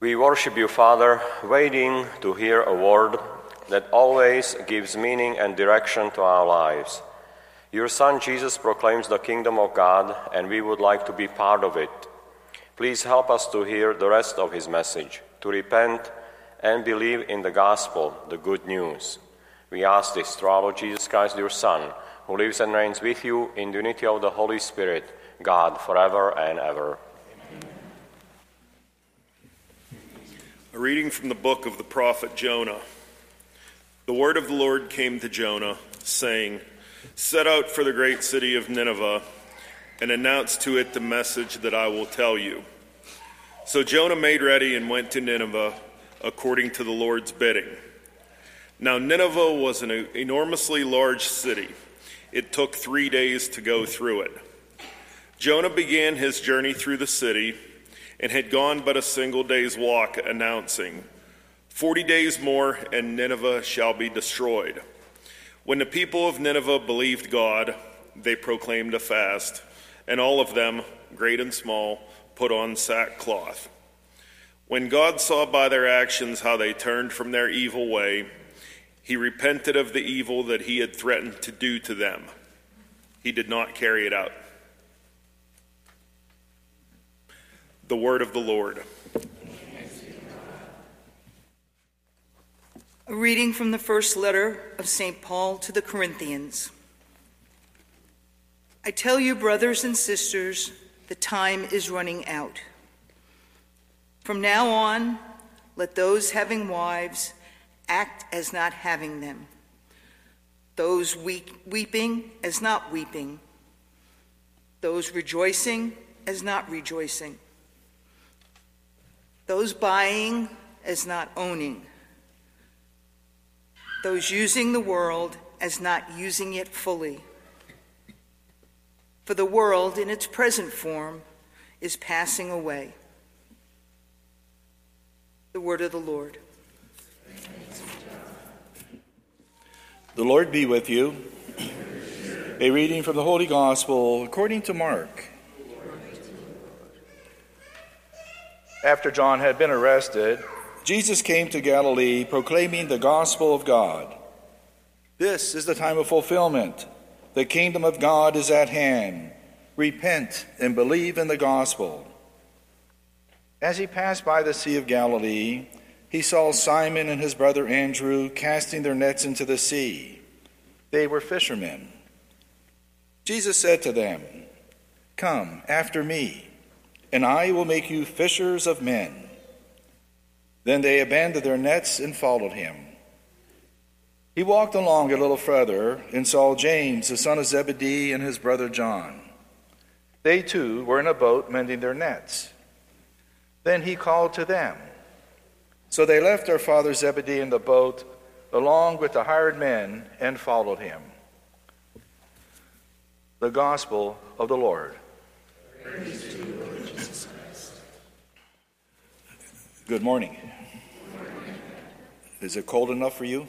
We worship you, Father, waiting to hear a word that always gives meaning and direction to our lives. Your Son Jesus proclaims the kingdom of God, and we would like to be part of it. Please help us to hear the rest of his message, to repent and believe in the gospel, the good news. We ask this through our Lord Jesus Christ, your Son, who lives and reigns with you in the unity of the Holy Spirit, God, forever and ever. A reading from the book of the prophet Jonah. The word of the Lord came to Jonah, saying, Set out for the great city of Nineveh and announce to it the message that I will tell you. So Jonah made ready and went to Nineveh according to the Lord's bidding. Now, Nineveh was an enormously large city. It took three days to go through it. Jonah began his journey through the city and had gone but a single day's walk, announcing, Forty days more, and Nineveh shall be destroyed. When the people of Nineveh believed God, they proclaimed a fast, and all of them, great and small, put on sackcloth. When God saw by their actions how they turned from their evil way, he repented of the evil that he had threatened to do to them. He did not carry it out. The word of the Lord. A reading from the first letter of St. Paul to the Corinthians. I tell you, brothers and sisters, the time is running out. From now on, let those having wives act as not having them, those weep, weeping as not weeping, those rejoicing as not rejoicing, those buying as not owning, those using the world as not using it fully. For the world in its present form is passing away. The word of the Lord. The Lord be with you. A reading from the Holy Gospel according to Mark. After John had been arrested, Jesus came to Galilee proclaiming the gospel of God. This is the time of fulfillment. The kingdom of God is at hand. Repent and believe in the gospel. As he passed by the Sea of Galilee, he saw Simon and his brother Andrew casting their nets into the sea. They were fishermen. Jesus said to them, Come after me, and I will make you fishers of men. Then they abandoned their nets and followed him. He walked along a little further and saw James, the son of Zebedee, and his brother John. They too were in a boat mending their nets. Then he called to them. So they left their father Zebedee in the boat along with the hired men and followed him. The Gospel of the Lord. Good morning. Is it cold enough for you?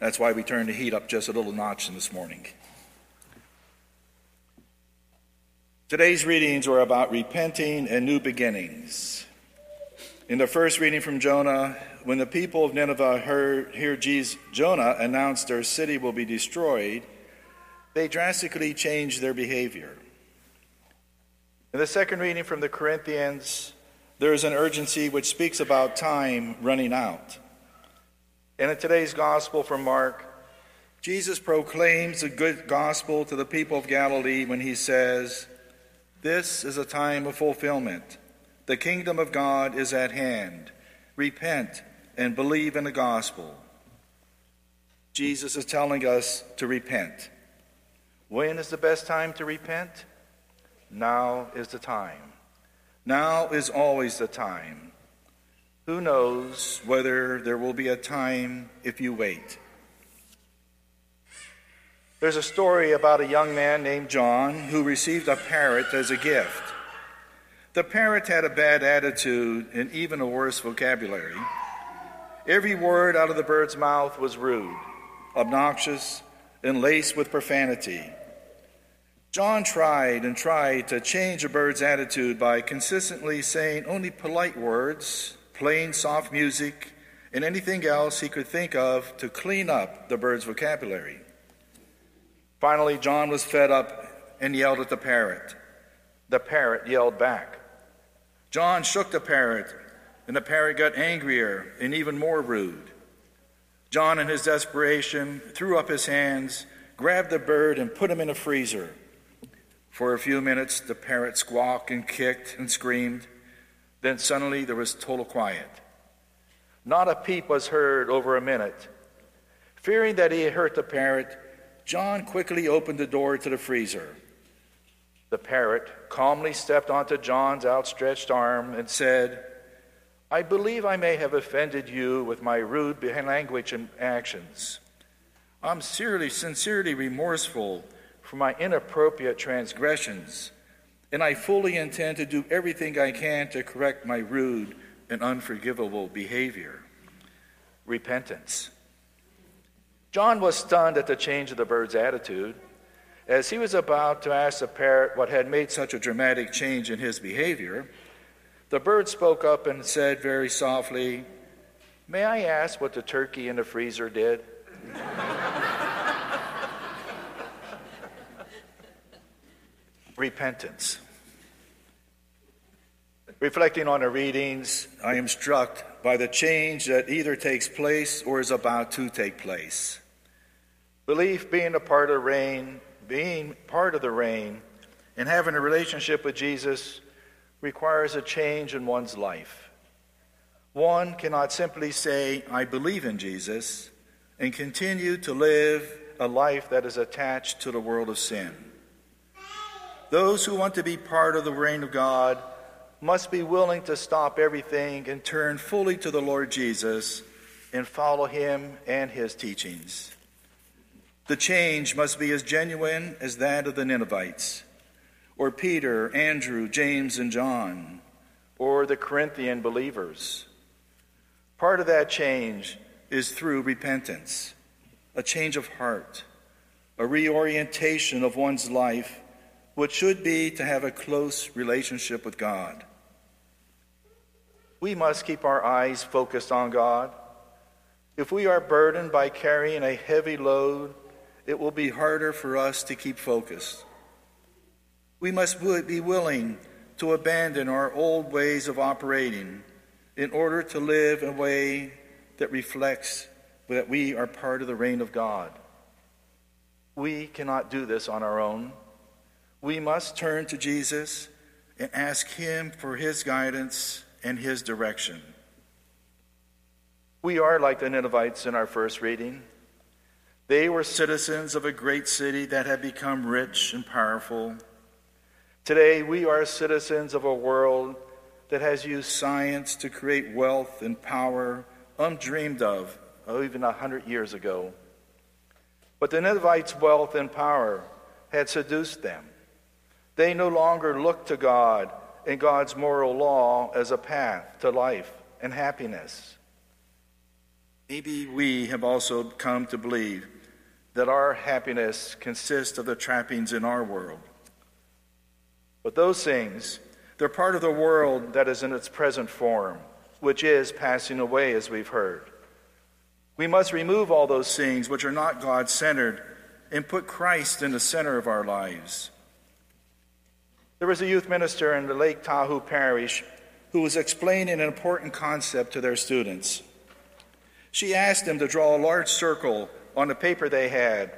That's why we turned the heat up just a little notch in this morning. Today's readings were about repenting and new beginnings. In the first reading from Jonah, when the people of Nineveh heard hear Jonah announce their city will be destroyed, they drastically changed their behavior. In the second reading from the Corinthians, there is an urgency which speaks about time running out. And in today's gospel from Mark, Jesus proclaims the good gospel to the people of Galilee when he says, this is a time of fulfillment. The kingdom of God is at hand. Repent and believe in the gospel. Jesus is telling us to repent. When is the best time to repent? Now is the time. Now is always the time. Who knows whether there will be a time if you wait? There's a story about a young man named John who received a parrot as a gift. The parrot had a bad attitude and even a worse vocabulary. Every word out of the bird's mouth was rude, obnoxious, and laced with profanity. John tried and tried to change a bird's attitude by consistently saying only polite words, playing soft music, and anything else he could think of to clean up the bird's vocabulary. Finally, John was fed up and yelled at the parrot. The parrot yelled back. John shook the parrot, and the parrot got angrier and even more rude. John, in his desperation, threw up his hands, grabbed the bird, and put him in a freezer. For a few minutes, the parrot squawked and kicked and screamed. Then suddenly there was total quiet. Not a peep was heard over a minute. Fearing that he had hurt the parrot, John quickly opened the door to the freezer. The parrot calmly stepped onto John's outstretched arm and said, I believe I may have offended you with my rude language and actions. I'm sincerely, sincerely remorseful for my inappropriate transgressions, and I fully intend to do everything I can to correct my rude and unforgivable behavior. Repentance. John was stunned at the change of the bird's attitude. As he was about to ask the parrot what had made such a dramatic change in his behavior, the bird spoke up and said very softly, May I ask what the turkey in the freezer did? Repentance. Reflecting on the readings, I am struck by the change that either takes place or is about to take place. Belief being a part of the reign, being part of the reign, and having a relationship with Jesus requires a change in one's life. One cannot simply say, I believe in Jesus, and continue to live a life that is attached to the world of sin. Those who want to be part of the reign of God must be willing to stop everything and turn fully to the Lord Jesus and follow him and his teachings. The change must be as genuine as that of the Ninevites, or Peter, Andrew, James, and John, or the Corinthian believers. Part of that change is through repentance, a change of heart, a reorientation of one's life, which should be to have a close relationship with God. We must keep our eyes focused on God. If we are burdened by carrying a heavy load, it will be harder for us to keep focused. We must be willing to abandon our old ways of operating in order to live in a way that reflects that we are part of the reign of God. We cannot do this on our own. We must turn to Jesus and ask Him for His guidance and his direction. We are like the Ninevites in our first reading. They were citizens of a great city that had become rich and powerful. Today, we are citizens of a world that has used science to create wealth and power undreamed of oh, even a hundred years ago. But the Ninevites' wealth and power had seduced them. They no longer look to God and God's moral law as a path to life and happiness. Maybe we have also come to believe that our happiness consists of the trappings in our world. But those things, they're part of the world that is in its present form, which is passing away, as we've heard. We must remove all those things which are not God centered and put Christ in the center of our lives. There was a youth minister in the Lake Tahoe parish who was explaining an important concept to their students. She asked them to draw a large circle on the paper they had,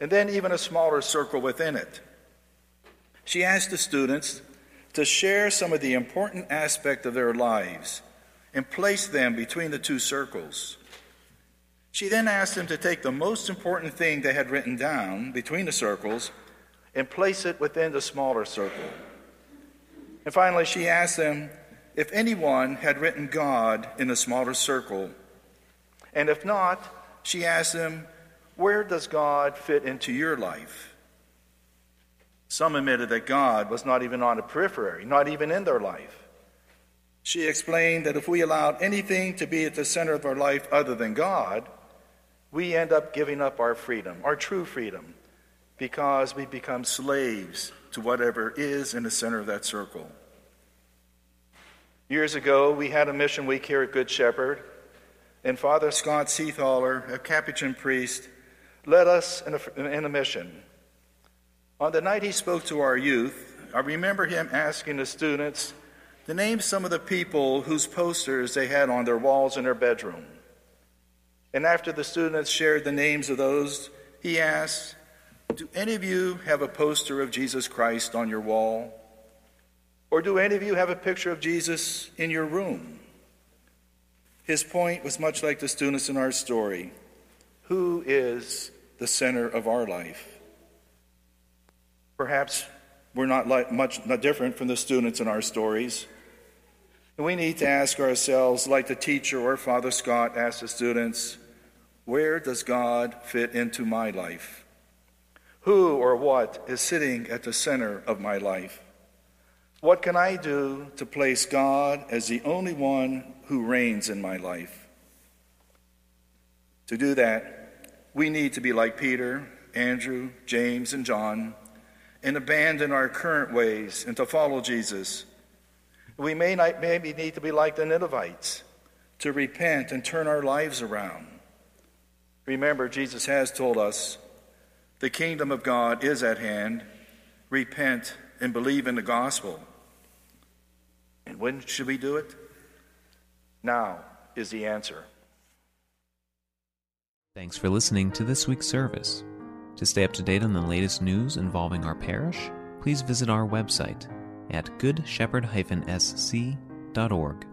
and then even a smaller circle within it. She asked the students to share some of the important aspect of their lives and place them between the two circles. She then asked them to take the most important thing they had written down between the circles and place it within the smaller circle. And finally, she asked them if anyone had written God in the smaller circle. And if not, she asked them, Where does God fit into your life? Some admitted that God was not even on the periphery, not even in their life. She explained that if we allowed anything to be at the center of our life other than God, we end up giving up our freedom, our true freedom, because we become slaves to whatever is in the center of that circle. Years ago, we had a mission week here at Good Shepherd, and Father Scott Seethaler, a Capuchin priest, led us in a, in a mission. On the night he spoke to our youth, I remember him asking the students to name some of the people whose posters they had on their walls in their bedroom. And after the students shared the names of those, he asked, Do any of you have a poster of Jesus Christ on your wall? Or do any of you have a picture of Jesus in your room? His point was much like the students in our story. Who is the center of our life? Perhaps we're not like, much not different from the students in our stories. And we need to ask ourselves, like the teacher or Father Scott asked the students, where does God fit into my life? Who or what is sitting at the center of my life? What can I do to place God as the only one who reigns in my life? To do that, we need to be like Peter, Andrew, James, and John and abandon our current ways and to follow Jesus. We may not, maybe need to be like the Ninevites, to repent and turn our lives around. Remember, Jesus has told us the kingdom of God is at hand. Repent and believe in the gospel. And when should we do it? Now is the answer. Thanks for listening to this week's service. To stay up to date on the latest news involving our parish, please visit our website at goodshepherd-sc.org.